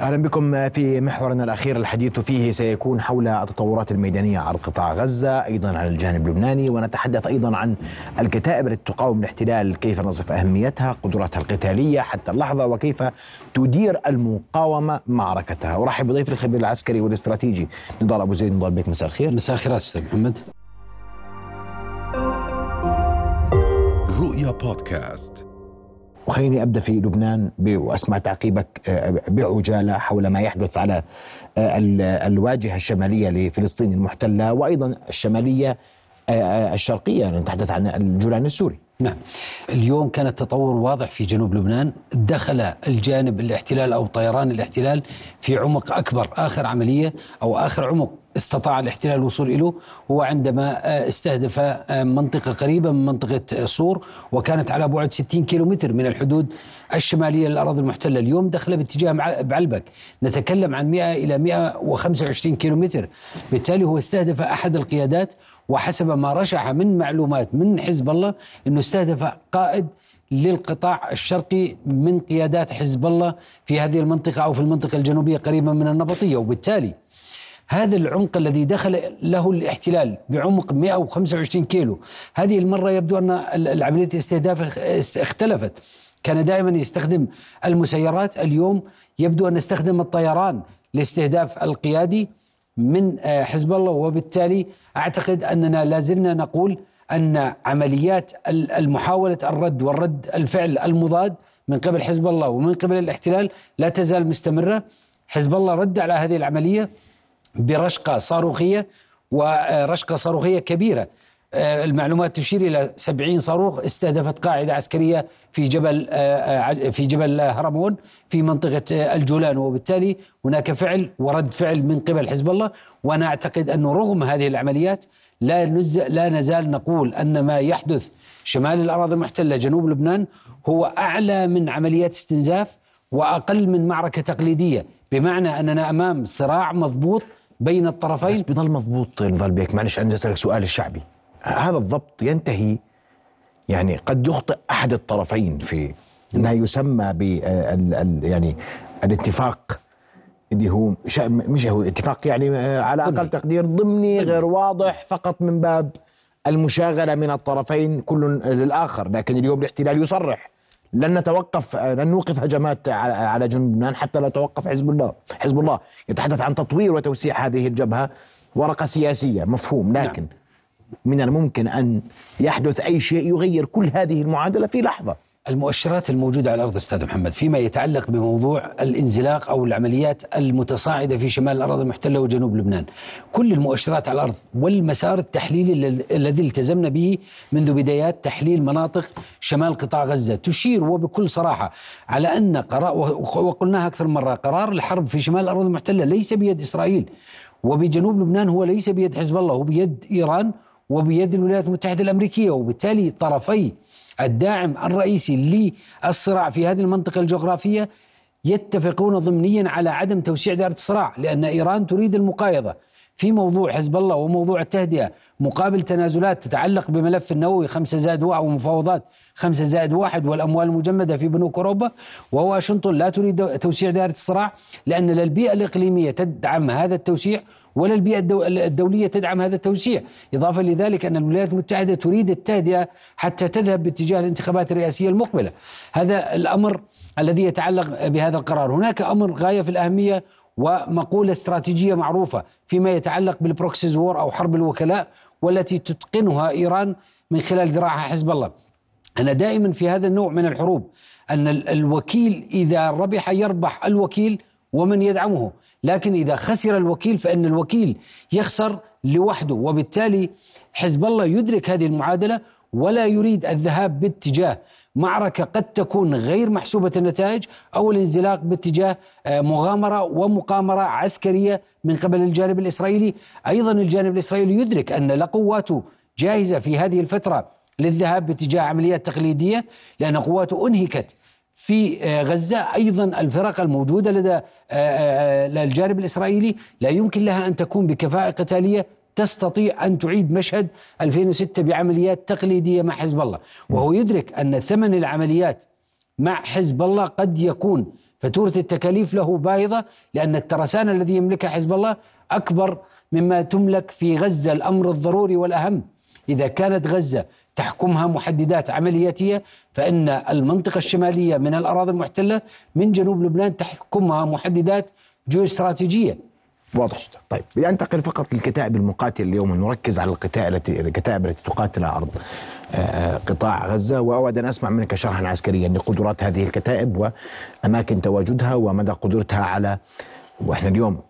أهلا بكم في محورنا الأخير. الحديث فيه سيكون حول التطورات الميدانية على قطاع غزة أيضا عن الجانب اللبناني ونتحدث أيضا عن الكتائب التي تقاوم الاحتلال كيف نصف أهميتها قدراتها القتالية حتى اللحظة وكيف تدير المقاومة معركتها. أرحب بضيف الخبير العسكري والاستراتيجي نضال أبو زيد. نضال بك مساء الخير. مساء الخير أستاذ محمد. رؤيا بودكاست. وخليني أبدأ في لبنان وأسمع تعقيبك آه، بعجالة حول ما يحدث على آه، الواجهة الشمالية لفلسطين المحتلة وأيضا الشمالية آه، الشرقية نتحدث عن الجولان السوري. نعم اليوم كان التطور واضح في جنوب لبنان دخل الجانب الاحتلال أو طيران الاحتلال في عمق أكبر آخر عملية أو آخر عمق استطاع الاحتلال الوصول له هو عندما آه، استهدف آه، منطقة قريبة من منطقة صور وكانت على بعد 60 كيلومتر من الحدود الشمالية للأراضي المحتلة. اليوم دخل باتجاه بعلبك. نتكلم عن 100 إلى 125 كيلومتر. بالتالي هو استهدف أحد القيادات وحسب ما رشح من معلومات من حزب الله أنه استهدف قائد للقطاع الشرقي من قيادات حزب الله في هذه المنطقة أو في المنطقة الجنوبية قريبة من النبطية. وبالتالي هذا العمق الذي دخل له الاحتلال بعمق 125 كيلو. هذه المرة يبدو أن العملية الاستهداف اختلفت. كان دائما يستخدم المسيرات. اليوم يبدو أن يستخدم الطيران لاستهداف القيادي من آه، حزب الله. وبالتالي أعتقد أننا لازلنا نقول أن عمليات المحاولة الرد والرد الفعل المضاد من قبل حزب الله ومن قبل الاحتلال لا تزال مستمرة. حزب الله رد على هذه العملية. برشقة صاروخية ورشقة صاروخية كبيرة. آه، المعلومات تشير إلى 70 صاروخ استهدفت قاعدة عسكرية في جبل آه، في جبل هرمون في منطقة آه، الجولان. وبالتالي هناك فعل ورد فعل من قبل حزب الله. وأنا أعتقد انه رغم هذه العمليات لا لا نزال نقول أن ما يحدث شمال الأراضي المحتلة جنوب لبنان هو أعلى من عمليات استنزاف وأقل من معركة تقليدية. بمعنى أننا أمام صراع مضبوط بين الطرفين. بس بضل مضبوط نضال بيك معلش أنا أسألك سؤال الشعبي. هذا الضبط ينتهي يعني قد يخطئ أحد الطرفين في ما يسمى ب يعني الاتفاق اللي هو مش هو اتفاق يعني آه، على أقل تقدير ضمني. غير واضح فقط من باب المشاغلة من الطرفين كل للآخر. لكن اليوم الاحتلال يصرح. لن نتوقف لن نوقف هجمات على جنوب لبنان حتى لا توقف حزب الله حزب الله. يتحدث عن تطوير وتوسيع هذه الجبهة ورقة سياسية مفهوم. لكن نعم. من الممكن أن يحدث أي شيء يغير كل هذه المعادلة في لحظة. المؤشرات الموجودة على الأرض أستاذ محمد فيما يتعلق بموضوع الانزلاق أو العمليات المتصاعدة في شمال الأراضي المحتلة وجنوب لبنان. كل المؤشرات على الأرض والمسار التحليلي الذي التزمنا به منذ بدايات تحليل مناطق شمال قطاع غزة تشير وبكل صراحة على أن قرار وقلناها أكثر مرة قرار الحرب في شمال الأراضي المحتلة ليس بيد إسرائيل وبجنوب لبنان هو ليس بيد حزب الله هو بيد إيران وبيد الولايات المتحدة الأمريكية وبالتالي طرفي الداعم الرئيسي للصراع في هذه المنطقة الجغرافية يتفقون ضمنيا على عدم توسيع دائرة الصراع لأن إيران تريد المقايضة في موضوع حزب الله وموضوع التهدئة. مقابل تنازلات تتعلق بملف النووي خمسة زائد واحد ومفاوضات خمسة زائد واحد والأموال المجمدة في بنوك أوروبا وواشنطن لا تريد توسيع دائرة الصراع لأن البيئة الإقليمية تدعم هذا التوسيع ولا البيئة الدولية تدعم هذا التوسيع. إضافة لذلك أن الولايات المتحدة تريد التهدئة حتى تذهب باتجاه الانتخابات الرئاسية المقبلة. هذا الأمر الذي يتعلق بهذا القرار. هناك أمر غاية في الأهمية ومقولة استراتيجية معروفة فيما يتعلق بال proxies war أو حرب الوكلاء والتي تتقنها إيران من خلال ذراعها حزب الله. أنا دائما في هذا النوع من الحروب أن الوكيل إذا ربح يربح الوكيل ومن يدعمه. لكن إذا خسر الوكيل فإن الوكيل يخسر لوحده وبالتالي حزب الله يدرك هذه المعادلة ولا يريد الذهاب باتجاه معركة قد تكون غير محسوبة النتائج أو الانزلاق باتجاه آه، مغامرة ومقامرة عسكرية من قبل الجانب الإسرائيلي. أيضا الجانب الإسرائيلي يدرك أن لقواته جاهزة في هذه الفترة للذهاب باتجاه عمليات تقليدية لأن قواته أنهكت في آه، غزة أيضا الفرق الموجودة لدى آه، آه، الجانب الإسرائيلي. لا يمكن لها أن تكون بكفاءة قتالية تستطيع أن تعيد مشهد 2006 بعمليات تقليدية مع حزب الله. وهو يدرك أن ثمن العمليات مع حزب الله قد يكون فاتورة التكاليف له باهظة لأن الترسانة الذي يملكها حزب الله أكبر مما تملك في غزة الأمر الضروري والأهم. إذا كانت غزة تحكمها محددات عملياتية فإن المنطقة الشمالية من الأراضي المحتلة من جنوب لبنان تحكمها محددات جيوستراتيجية. واضح. طيب ينتقل فقط للكتائب المقاتله اليوم نركز على الكتائب التي الكتائب التي تقاتل أرض آه، قطاع غزة. وأود أن أسمع منك شرحا عسكريا لقدرات هذه الكتائب وأماكن تواجدها ومدى قدرتها على وإحنا اليوم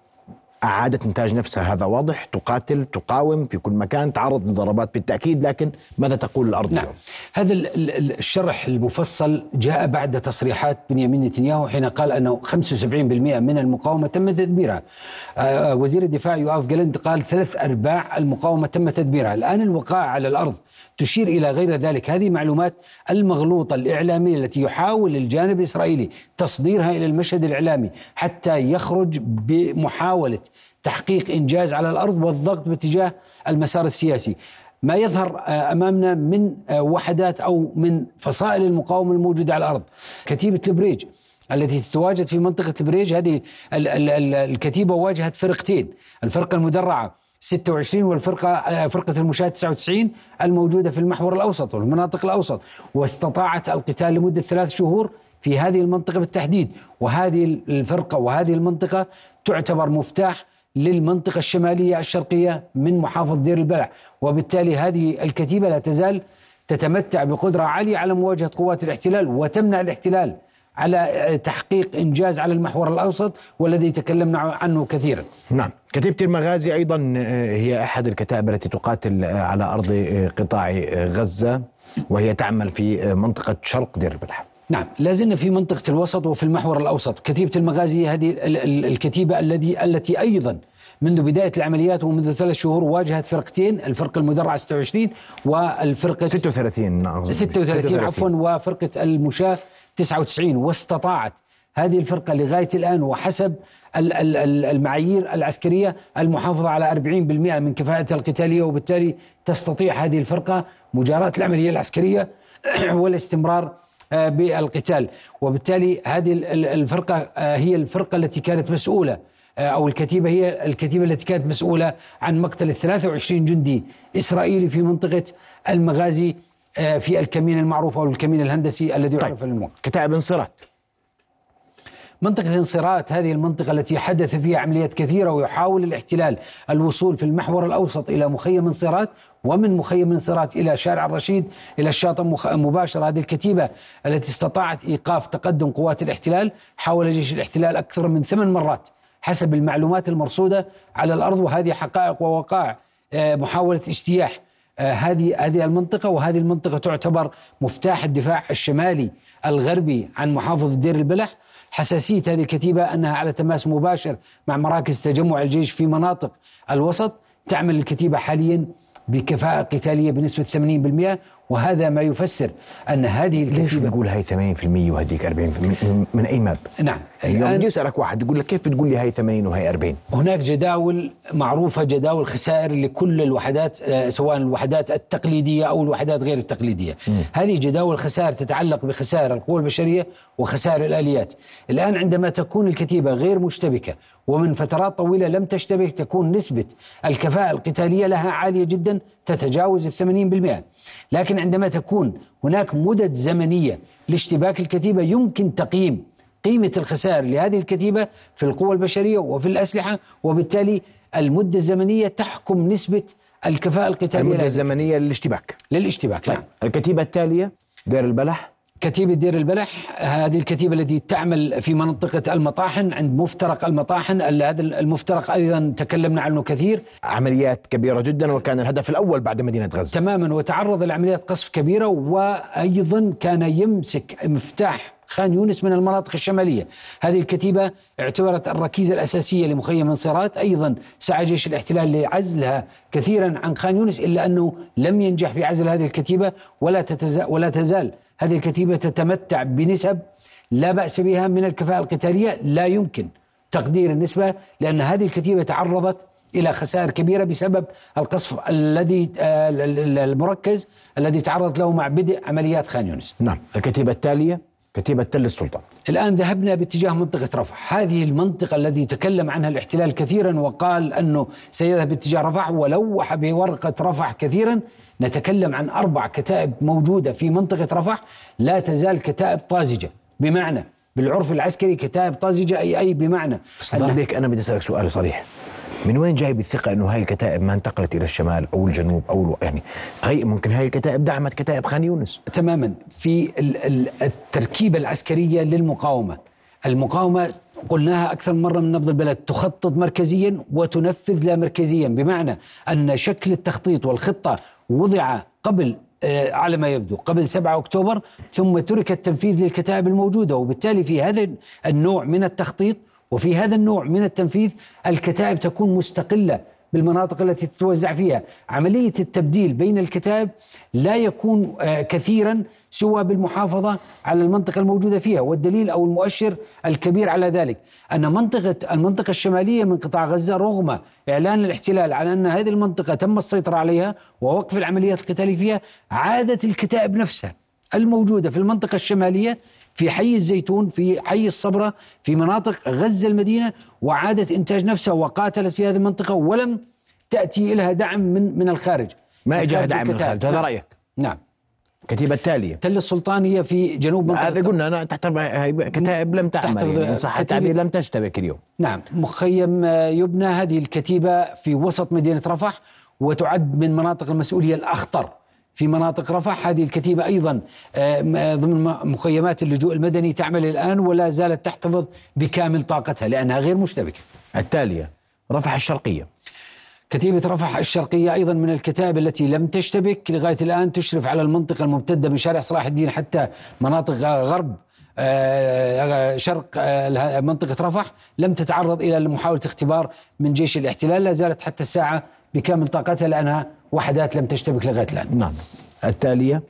أعادت إنتاج نفسها. هذا واضح. تقاتل تقاوم في كل مكان تعرض لضربات بالتأكيد لكن ماذا تقول الأرض نعم. اليوم؟ هذا الشرح المفصل جاء بعد تصريحات بنيامين نتنياهو حين قال أنه 75% من المقاومة تم تدميرها آه، وزير الدفاع يوآف جالنت قال ثلاث أرباع المقاومة تم تدميرها الآن الوقائع على الأرض تشير إلى غير ذلك. هذه معلومات المغلوطة الإعلامية التي يحاول الجانب الإسرائيلي تصديرها إلى المشهد الإعلامي حتى يخرج بمحاولة تحقيق إنجاز على الأرض والضغط باتجاه المسار السياسي. ما يظهر آه، أمامنا من آه، وحدات أو من فصائل المقاومة الموجودة على الأرض. كتيبة البريج التي تتواجد في منطقة البريج هذه الكتيبة واجهت فرقتين. الفرقة المدرعة 26 والفرقة آه، فرقة المشاة 99 الموجودة في المحور الأوسط والمناطق الأوسط. واستطاعت القتال لمدة ثلاث شهور في هذه المنطقة بالتحديد. وهذه الفرقة وهذه المنطقة تعتبر مفتاح للمنطقة الشمالية الشرقية من محافظة دير البلح وبالتالي هذه الكتيبة لا تزال تتمتع بقدرة عالية على مواجهة قوات الاحتلال وتمنع الاحتلال على تحقيق إنجاز على المحور الأوسط والذي تكلمنا عنه كثيرا. نعم. كتيبة المغازي أيضا آه، هي أحد الكتائب التي تقاتل آه، على آه، قطاع غزة وهي تعمل في منطقة شرق دير البلح نعم لازلنا في منطقة الوسط وفي المحور الأوسط. كتيبة المغازي هذه الكتيبة الذي التي أيضا منذ بداية العمليات ومنذ ثلاث شهور واجهت فرقتين الفرقة المدرعة 26 والفرقة 36 نعم. 36 عفوا وفرقة المشاة 99 واستطاعت هذه الفرقة لغاية الآن وحسب المعايير العسكرية المحافظة على 40% من كفاءتها القتالية وبالتالي تستطيع هذه الفرقة مجاراة العملية العسكرية والاستمرار بالقتال. وبالتالي هذه الفرقة آه، هي الفرقة التي كانت مسؤولة آه، أو الكتيبة هي الكتيبة التي كانت مسؤولة عن مقتل 23 جندي إسرائيلي في منطقة المغازي في الكمين المعروف أو الكمين الهندسي الذي طيب. يعرف الموت كتائب انصراف منطقة انصراط هذه المنطقة التي حدث فيها عمليات كثيرة ويحاول الاحتلال الوصول في المحور الأوسط إلى مخيم انصراط ومن مخيم انصراط إلى شارع الرشيد إلى الشاطئ مباشرة هذه الكتيبة التي استطاعت إيقاف تقدم قوات الاحتلال حاول جيش الاحتلال أكثر من ثمان مرات حسب المعلومات المرصودة على الأرض وهذه حقائق ووقائع آه، محاولة اجتياح آه، هذه هذه المنطقة وهذه المنطقة تعتبر مفتاح الدفاع الشمالي الغربي عن محافظة دير البلح. حساسية هذه الكتيبة أنها على تماس مباشر مع مراكز تجمع الجيش في مناطق الوسط تعمل الكتيبة حاليا بكفاءة قتالية بنسبة 80% وهذا ما يفسر أن هذه الكتيبة ليش بتقول هاي 80% وهذيك 40% من أي ماب؟ نعم. يعني لو بدي أسألك واحد يقول لك كيف بتقول لي هاي 80 وهي 40 هناك جداول معروفة جداول خسائر لكل الوحدات آه، سواء الوحدات التقليدية أو الوحدات غير التقليدية. م. هذه جداول خسائر تتعلق بخسائر القوى البشرية وخسائر الآليات. الآن عندما تكون الكتيبة غير مشتبكة ومن فترات طويلة لم تشتبك تكون نسبة الكفاءة القتالية لها عالية جدا تتجاوز الثمانين بالمئة لكن عندما تكون هناك مدد زمنية لاشتباك الكتيبة يمكن تقييم قيمة الخسائر لهذه الكتيبة في القوى البشرية وفي الأسلحة وبالتالي المدة الزمنية تحكم نسبة الكفاءة القتالية المدة الزمنية للاشتباك للاشتباك طيب. نعم. الكتيبة التالية دير البلح كتيبة دير البلح هذه الكتيبة التي تعمل في منطقة المطاحن عند مفترق المطاحن هذا المفترق أيضا تكلمنا عنه كثير. عمليات كبيرة جدا وكان الهدف الأول بعد مدينة غزة. تماما وتعرض لعمليات قصف كبيرة وأيضا كان يمسك مفتاح خان يونس من المناطق الشمالية. هذه الكتيبة اعتبرت الركيزة الأساسية لمخيم انصارات أيضا سعى جيش الاحتلال لعزلها كثيرا عن خان يونس إلا أنه لم ينجح في عزل هذه الكتيبة ولا, تتزال ولا تزال هذه الكتيبة تتمتع بنسب لا بأس بها من الكفاءة القتالية. لا يمكن تقدير النسبة لأن هذه الكتيبة تعرضت إلى خسائر كبيرة بسبب القصف الذي آه، المركز الذي تعرضت له مع بدء عمليات خان يونس. نعم. الكتيبة التالية؟ كتيبة تل السلطان. الآن ذهبنا باتجاه منطقة رفح. هذه المنطقة الذي تكلم عنها الاحتلال كثيرا وقال أنه سيذهب باتجاه رفح ولوح بورقة رفح كثيرا. نتكلم عن أربع كتائب موجودة في منطقة رفح. لا تزال كتائب طازجة. بمعنى بالعرف العسكري كتائب طازجة أي أي بمعنى أنا بدي أسألك سؤال صريح. من وين جايب الثقة أنه هاي الكتائب ما انتقلت إلى الشمال أو الجنوب ألو... يعني هي ممكن هاي الكتائب دعمت كتائب خان يونس. تماما. في التركيبة العسكرية للمقاومة. المقاومة قلناها أكثر مرة من نبض البلد. تخطط مركزيا وتنفذ لا مركزيا. بمعنى أن شكل التخطيط والخطة وضع قبل آه، على ما يبدو قبل 7 أكتوبر ثم ترك التنفيذ للكتائب الموجودة. وبالتالي في هذا النوع من التخطيط وفي هذا النوع من التنفيذ الكتائب تكون مستقلة بالمناطق التي تتوزع فيها. عملية التبديل بين الكتائب لا يكون آه، كثيرا سوى بالمحافظة على المنطقة الموجودة فيها والدليل أو المؤشر الكبير على ذلك أن منطقة المنطقة الشمالية من قطاع غزة رغم إعلان الاحتلال على أن هذه المنطقة تم السيطرة عليها ووقف العمليات القتالية فيها عادت الكتائب نفسها الموجودة في المنطقة الشمالية في حي الزيتون في حي الصبرة في مناطق غزة المدينة وعادت إنتاج نفسها وقاتلت في هذه المنطقة ولم تأتي لها دعم من من الخارج. ما اجى دعم من الخارج هذا نعم. رأيك؟ نعم. كتيبة التالية. تل السلطانية في جنوب منطقة هذا قلنا أنا تحت كتائب لم تعمل يعني صح التعبير لم تشتبك اليوم. نعم. مخيم يبنى هذه الكتيبة في وسط مدينة رفح وتعد من مناطق المسؤولية الأخطر. في مناطق رفح. هذه الكتيبة أيضا آه، ضمن مخيمات اللجوء المدني تعمل الآن ولا زالت تحتفظ بكامل طاقتها لأنها غير مشتبكة. التالية رفح الشرقية. كتيبة رفح الشرقية أيضا من الكتائب التي لم تشتبك لغاية الآن تشرف على المنطقة الممتدة من شارع صلاح الدين حتى مناطق غرب آه، شرق آه، منطقة رفح. لم تتعرض إلى محاولة اختبار من جيش الاحتلال لا زالت حتى الساعة بكامل طاقتها لأنها وحدات لم تشتبك لغاية الآن. نعم. التالية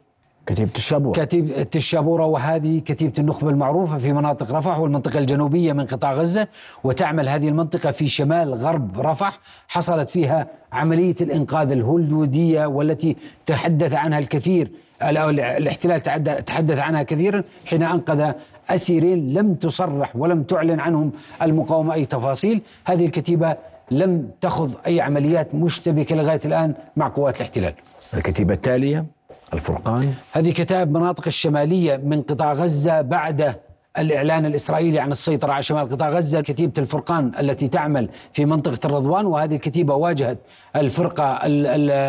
كتيبة الشابورة. كتيبة الشابورة وهذه كتيبة النخبة المعروفة في مناطق رفح والمنطقة الجنوبية من قطاع غزة وتعمل هذه المنطقة في شمال غرب رفح. حصلت فيها عملية الإنقاذ الهولدودية والتي تحدث عنها الكثير الاحتلال تحدث عنها كثيرا حين أنقذ أسيرين لم تصرح ولم تعلن عنهم المقاومة أي تفاصيل. هذه الكتيبة لم تخض أي عمليات مشتبكة لغاية الآن مع قوات الاحتلال. الكتيبة التالية الفرقان. هذه كتائب مناطق الشمالية من قطاع غزة بعد الإعلان الإسرائيلي عن السيطرة على شمال قطاع غزة كتيبة الفرقان التي تعمل في منطقة الرضوان وهذه الكتيبة واجهت الفرقة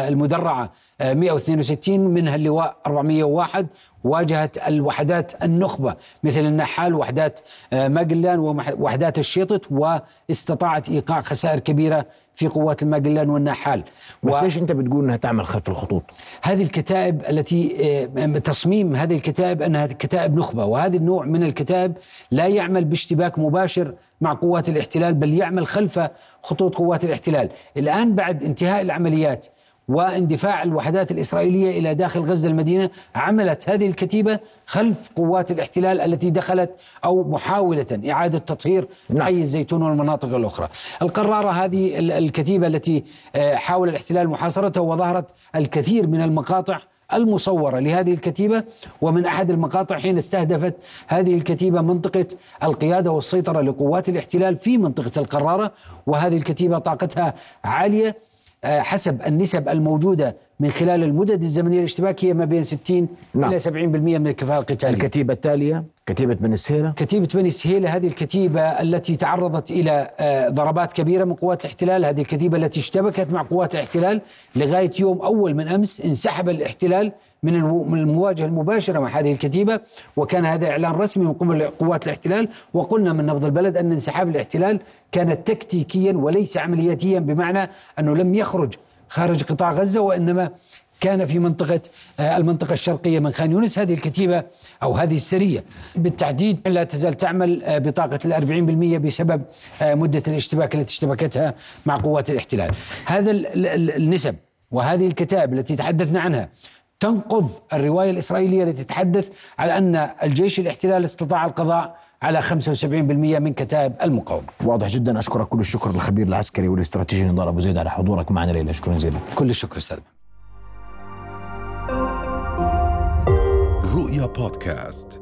المدرعة. 162 منها اللواء 401 واجهت الوحدات النخبة مثل النحال وحدات آه، ماجلان ووحدات الشيطت واستطاعت إيقاع خسائر كبيرة في قوات الماجلان والنحال. بس و... ليش أنت بتقول أنها تعمل خلف الخطوط؟ هذه الكتائب التي آه، تصميم هذه الكتائب أنها كتائب نخبة وهذا النوع من الكتائب لا يعمل باشتباك مباشر مع قوات الاحتلال بل يعمل خلف خطوط قوات الاحتلال. الآن بعد انتهاء العمليات واندفاع الوحدات الإسرائيلية إلى داخل غزة المدينة عملت هذه الكتيبة خلف قوات الاحتلال التي دخلت أو محاولة إعادة تطهير نعم. حي الزيتون والمناطق الأخرى القرارة هذه الكتيبة التي آه، حاول الاحتلال محاصرتها وظهرت الكثير من المقاطع المصورة لهذه الكتيبة ومن أحد المقاطع حين استهدفت هذه الكتيبة منطقة القيادة والسيطرة لقوات الاحتلال في منطقة القرارة وهذه الكتيبة طاقتها عالية حسب النسب الموجودة من خلال المدد الزمنية الاشتباك هي ما بين 60 نعم. إلى 70% من الكفاءة القتالية. الكتيبة التالية كتيبة بني سهيلة كتيبة بني سهيلة هذه الكتيبة التي تعرضت إلى آه، ضربات كبيرة من قوات الاحتلال. هذه الكتيبة التي اشتبكت مع قوات الاحتلال لغاية يوم أول من أمس انسحب الاحتلال من المواجهة المباشرة مع هذه الكتيبة. وكان هذا إعلان رسمي من قبل قوات الاحتلال. وقلنا من نبض البلد أن انسحاب الاحتلال كان تكتيكيا وليس عملياتيا بمعنى أنه لم يخرج خارج قطاع غزة وإنما كان في منطقة آه، المنطقة الشرقية من خان يونس هذه الكتيبة أو هذه السرية. بالتحديد لا تزال تعمل آه، بطاقة الأربعين بالمية بسبب آه، مدة الاشتباك التي اشتبكتها مع قوات الاحتلال. هذا النسب وهذه الكتائب التي تحدثنا عنها تنقض الرواية الإسرائيلية التي تتحدث على أن الجيش الاحتلال استطاع القضاء على 75% من كتائب المقاومة. واضح جدا. أشكرك كل الشكر للخبير العسكري والاستراتيجي نضال أبو زيد على حضورك معنا ليلة شكرا جزيلا كل الشكر أستاذ. رؤيا بودكاست.